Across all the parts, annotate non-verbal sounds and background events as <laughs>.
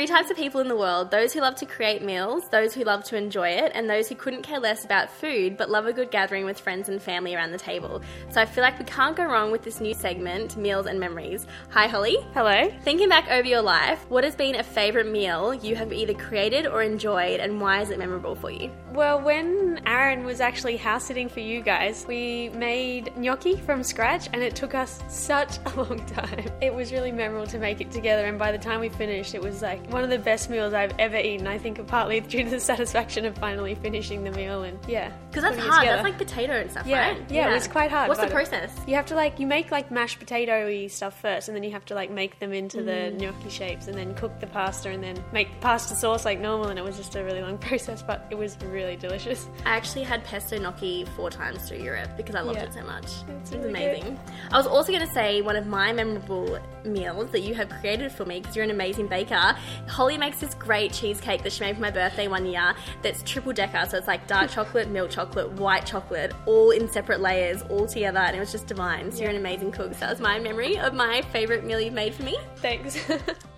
Three types of people in the world those who love to create meals, those who love to enjoy it, and those who couldn't care less about food but love a good gathering with friends and family around the table. So I feel like we can't go wrong with this new segment, Meals and Memories. Hi, Holly. Hello. Thinking back over your life, what has been a favourite meal you have either created or enjoyed, and why is it memorable for you? Well, when Aaron was actually house sitting for you guys, we made gnocchi from scratch and it took us such a long <laughs> time. It was really memorable to make it together, and by the time we finished, it was like one of the best meals I've ever eaten. I think partly <laughs> due to the satisfaction of finally finishing the meal and yeah. Because that's hard. That's like potato and stuff, yeah, right? yeah, it was quite hard. What's the process? You have to like you make like mashed potato-y stuff first, and then you have to like make them into Mm. the gnocchi shapes, and then cook the pasta, and then make pasta sauce like normal. And it was just a really long <laughs> process, but it was really delicious. I actually had pesto gnocchi four times through Europe because I loved Yeah. it so much. It's it was really amazing. I was also going to say one of my memorable meals that you have created for me because you're an amazing baker. Holly makes this great cheesecake that she made for my birthday one year that's triple decker. So it's like dark <laughs> chocolate, milk chocolate, white chocolate, all in separate layers, all together, and it was just divine. So you're an amazing cook. So that was my memory of my favourite meal you've made for me. Thanks. <laughs>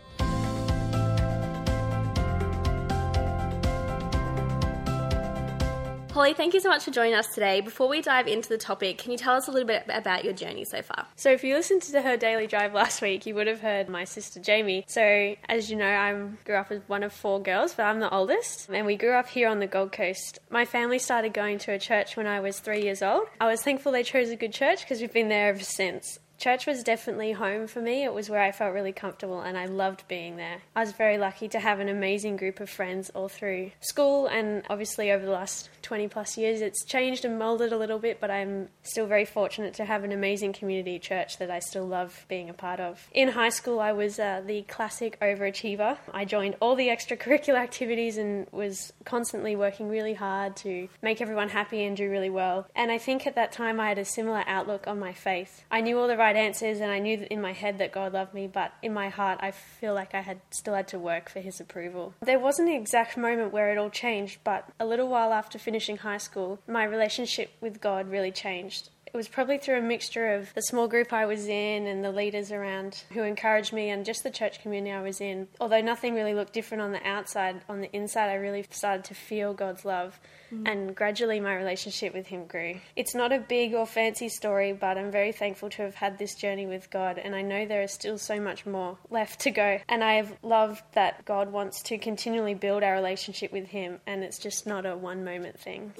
Holly, thank you so much for joining us today. Before we dive into the topic, can you tell us a little bit about your journey so far? So, if you listened to her daily drive <laughs> last week, you would have heard my sister Jamie. So, as you know, I grew up as one of four girls, but I'm the oldest. And we grew up here on the Gold Coast. My family started going to a church when I was three years old. I was thankful they chose a good church because we've been there ever since. Church was definitely home for me. It was where I felt really comfortable and I loved being there. I was very lucky to have an amazing group of friends all through school and obviously over the last 20 plus years it's changed and molded a little bit, but I'm still very fortunate to have an amazing community church that I still love being a part of. In high school, I was uh, the classic overachiever. I joined all the extracurricular <laughs> activities and was constantly working really hard to make everyone happy and do really well. And I think at that time I had a similar outlook on my faith. I knew all the right answers and I knew in my head that God loved me, but in my heart I feel like I had still had to work for his approval. There wasn't an exact moment where it all changed, but a little while after finishing high school, my relationship with God really changed. It was probably through a mixture of the small group I was in and the leaders around who encouraged me and just the church community I was in. Although nothing really looked different on the outside, on the inside I really started to feel God's love mm. and gradually my relationship with Him grew. It's not a big or fancy story, but I'm very thankful to have had this journey with God and I know there is still so much more left to go. And I have loved that God wants to continually build our relationship with Him and it's just not a one moment thing.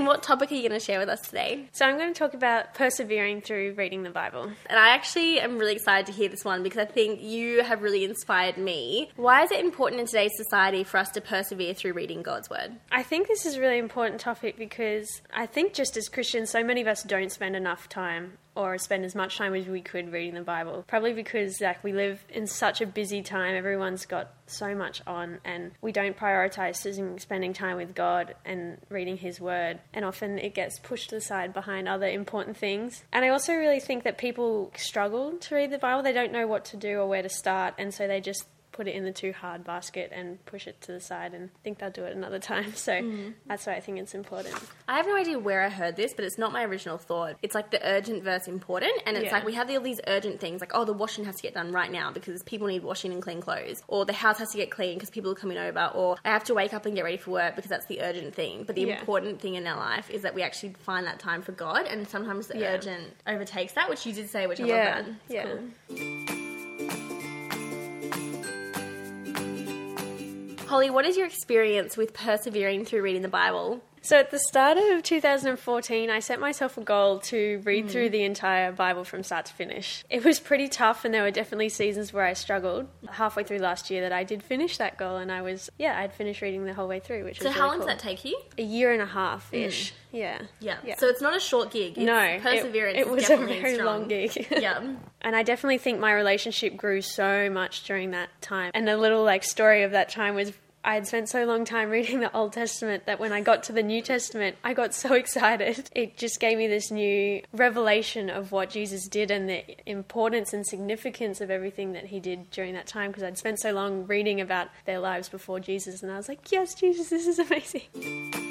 And what topic are you going to share with us today? So I'm going to talk about persevering through reading the Bible. And I actually am really excited to hear this one because I think you have really inspired me. Why is it important in today's society for us to persevere through reading God's Word? I think this is a really important topic because I think just as Christians, so many of us don't spend enough time or spend as much time as we could reading the Bible. Probably because like we live in such a busy time, everyone's got so much on and we don't prioritize spending time with God and reading his word and often it gets pushed aside behind other important things. And I also really think that people struggle to read the Bible. They don't know what to do or where to start and so they just put it in the too hard basket and push it to the side and think they'll do it another time. <laughs> So mm. that's why I think it's important. I have no idea where I heard this, but it's not my original thought. It's like the urgent verse important, and it's Yeah. like we have all these urgent things, like oh, the washing has to get done right now because people need washing and clean clothes, or the house has to get clean because people are coming over, or I have to wake up and get ready for work because that's the urgent thing. But the Yeah. important thing in our life is that we actually find that time for God, and sometimes the Yeah. urgent overtakes that, which you did say, which I Yeah, love that. It's yeah. cool. Holly, what is your experience with persevering through reading the Bible? So at the start of 2014, I set myself a goal to read through mm. the entire Bible from start to finish. It was pretty tough, and there were definitely seasons where I struggled. Halfway through last year, that I did finish that goal, and I was yeah, I'd finished reading the whole way through, which So was how really long cool. does that take you? A year and a half ish. Mm. Yeah. Yeah. Yeah. So it's not a short gig. It's no, it- perseverance. It, is was a very strong. long gig. <laughs> Yeah. And I definitely think my relationship grew so much during that time. And a little like story of that time was I had spent so long time reading the Old Testament that when I got to the New Testament, I got so <laughs> excited. It just gave me this new revelation of what Jesus did and the importance and significance of everything that he did during that time because I'd spent so long reading about their lives before Jesus and I was like, yes, Jesus, this is amazing.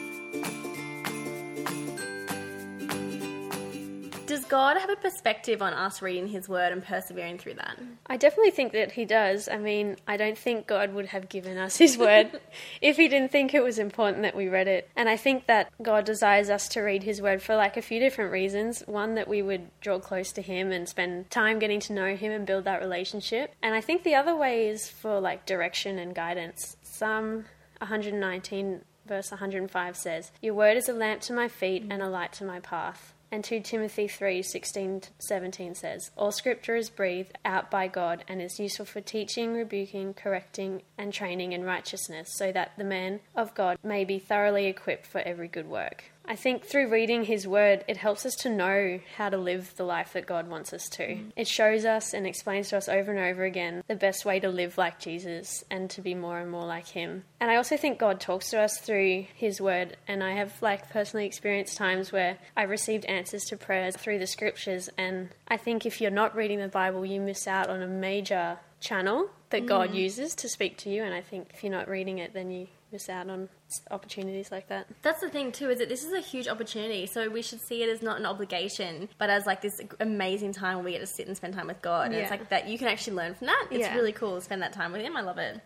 Does God have a perspective on us reading His Word and persevering through that? I definitely think that he does. I mean, I don't think God would have given us his word <laughs> if he didn't think it was important that we read it. And I think that God desires us to read his word for like a few different reasons. One, that we would draw close to him and spend time getting to know him and build that relationship. And I think the other way is for like direction and guidance. Psalm 119 verse 105 says, Your word is a lamp to my feet and a light to my path. And 2 Timothy 3 16 17 says, All scripture is breathed out by God and is useful for teaching, rebuking, correcting, and training in righteousness, so that the man of God may be thoroughly equipped for every good work. I think through reading his word, it helps us to know how to live the life that God wants us to. It shows us and explains to us over and over again the best way to live like Jesus and to be more and more like him. And I also think God talks to us through his word, and I have like personally experienced times where I've received answers to prayers through the scriptures, and I think if you're not reading the Bible, you miss out on a major channel that God mm. uses to speak to you, and I think if you're not reading it, then you miss out on opportunities like that. That's the thing too, is that this is a huge opportunity. So we should see it as not an obligation, but as like this amazing time where we get to sit and spend time with God. And it's like that you can actually learn from that. It's Yeah. really cool to spend that time with Him. I love it.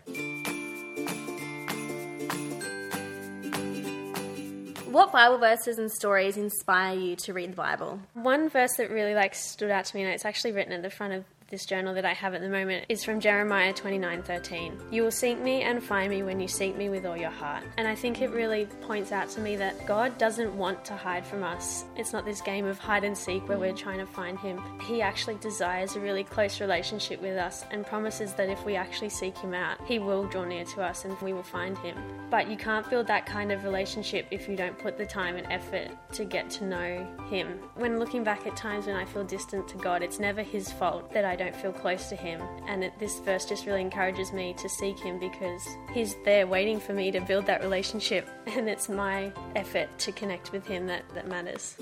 What Bible verses and stories inspire you to read the Bible? One verse that really like stood out to me, and it's actually written at the front of this journal that I have at the moment, is from Jeremiah twenty nine thirteen. You will seek me and find me when you seek me with all your heart. And I think it really points out to me that God doesn't want to hide from us. It's not this game of hide and seek where we're trying to find Him. He actually desires a really close relationship with us and promises that if we actually seek Him out, He will draw near to us and we will find Him. But you can't build that kind of relationship if you don't put the time and effort to get to know Him. When looking back at times when I feel distant to God, it's never His fault that I don't feel close to Him. And it, this verse just really encourages me to seek Him because He's there waiting for me to build that relationship. <laughs> And it's my effort to connect with Him that, that matters.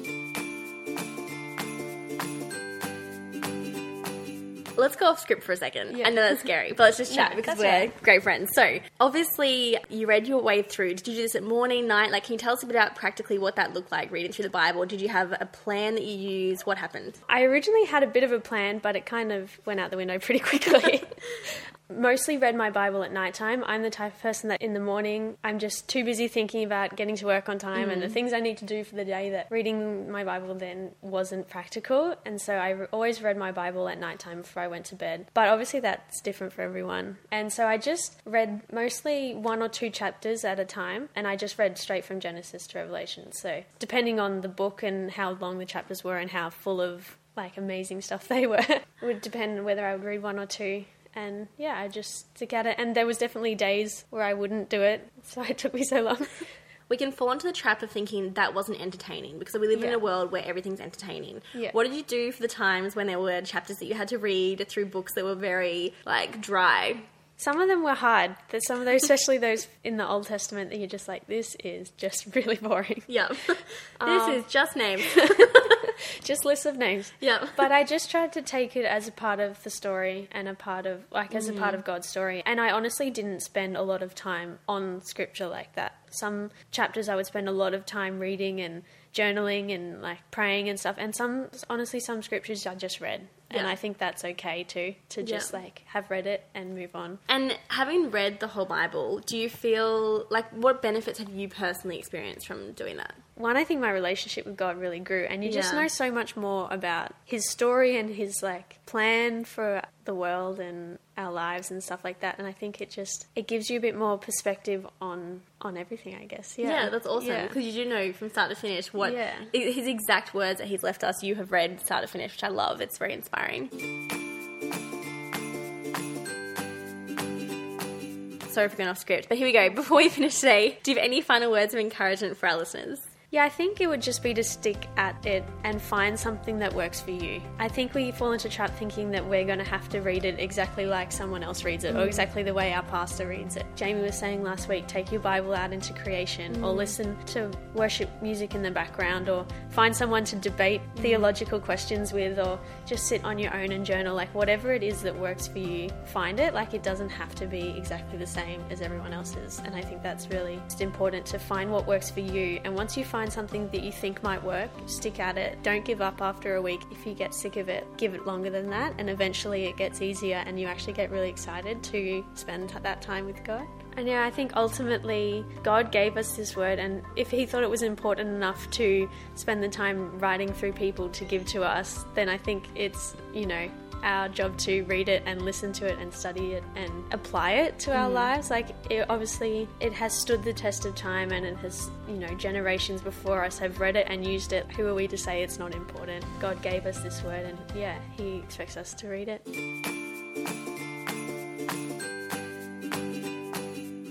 Let's go off script for a second. Yeah. I know that's scary, but let's just <laughs> chat No, because we're right. great friends. So, obviously, you read your way through. Did you do this at morning, night? Like, can you tell us a bit about practically what that looked like reading through the Bible? Did you have a plan that you used? What happened? I originally had a bit of a plan, but it kind of went out the window pretty quickly. <laughs> Mostly read my Bible at nighttime. I'm the type of person that in the morning I'm just too busy thinking about getting to work on time and the mm. things I need to do for the day that reading my Bible then wasn't practical. And so I re- always read my Bible at nighttime before I went to bed. But obviously that's different for everyone. And so I just read mostly one or two chapters at a time and I just read straight from Genesis to Revelation. So depending on the book and how long the chapters were and how full of like amazing stuff they <laughs> were would depend whether I would read one or two. And yeah, I just stick at it. And there was definitely days where I wouldn't do it, <laughs> so it took me so long. <laughs> We can fall into the trap of thinking that wasn't entertaining because we live in a world where everything's entertaining. Yeah. What did you do for the times when there were chapters that you had to read through books that were very, like, dry? Some of them were hard. There's some of those, especially those in the Old Testament, that you're just like, this is just <laughs> really boring. Yeah. this Um, is just names. <laughs> just lists of names. yeah. <laughs> But I just tried to take it as a part of the story and a part of, like, as a part mm. of God's story. And I honestly didn't spend a lot of time on scripture like that. Some chapters I would spend a lot of time reading and journaling and, like, praying and stuff. And some, honestly, some scriptures I just read. And I think that's okay too, to just, Yeah. like, have read it and move on. And having read the whole Bible, do you feel like what benefits have you personally experienced from doing that? One, I think my relationship with God really grew, and you just Yeah. know so much more about His story and His like plan for the world and our lives and stuff like that. And I think it just it gives you a bit more perspective on on everything. I guess. Yeah, Yeah, that's awesome Yeah. because you do know from start to finish what Yeah. his exact words that he's left us. You have read start to finish, which I love. It's very inspiring. Sorry for going off script, but here we go. Before we finish today, do you have any final words of encouragement for our listeners? Yeah, I think it would just be to stick at it and find something that works for you. I think we fall into trap thinking that we're going to have to read it exactly like someone else reads it or mm. exactly the way our pastor reads it. Jamie was saying last week take your Bible out into creation or mm. listen to worship music in the background or find someone to debate mm. theological questions with or just sit on your own and journal. Like, whatever it is that works for you, find it. Like, it doesn't have to be exactly the same as everyone else's. And I think that's really just important to find what works for you. And once you find something that you think might work, stick at it. Don't give up after a week. If you get sick of it, give it longer than that. And eventually it gets easier and you actually get really excited to spend that time with God. And yeah, I think ultimately God gave us this word, and if He thought it was important enough to spend the time writing through people to give to us, then I think it's, you know, our job to read it and listen to it and study it and apply it to our mm. lives. Like, it, obviously, it has stood the test of time and it has, you know, generations before us have read it and used it. Who are we to say it's not important? God gave us this word, and yeah, He expects us to read it.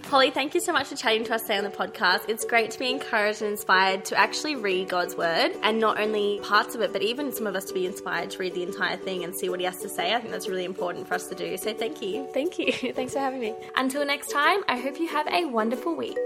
Holly, thank you so much for chatting to us today on the podcast. It's great to be encouraged and inspired to actually read God's word and not only parts of it, but even some of us to be inspired to read the entire thing and see what He has to say. I think that's really important for us to do. So thank you. Thank you. <laughs> Thanks for having me. Until next time, I hope you have a wonderful week.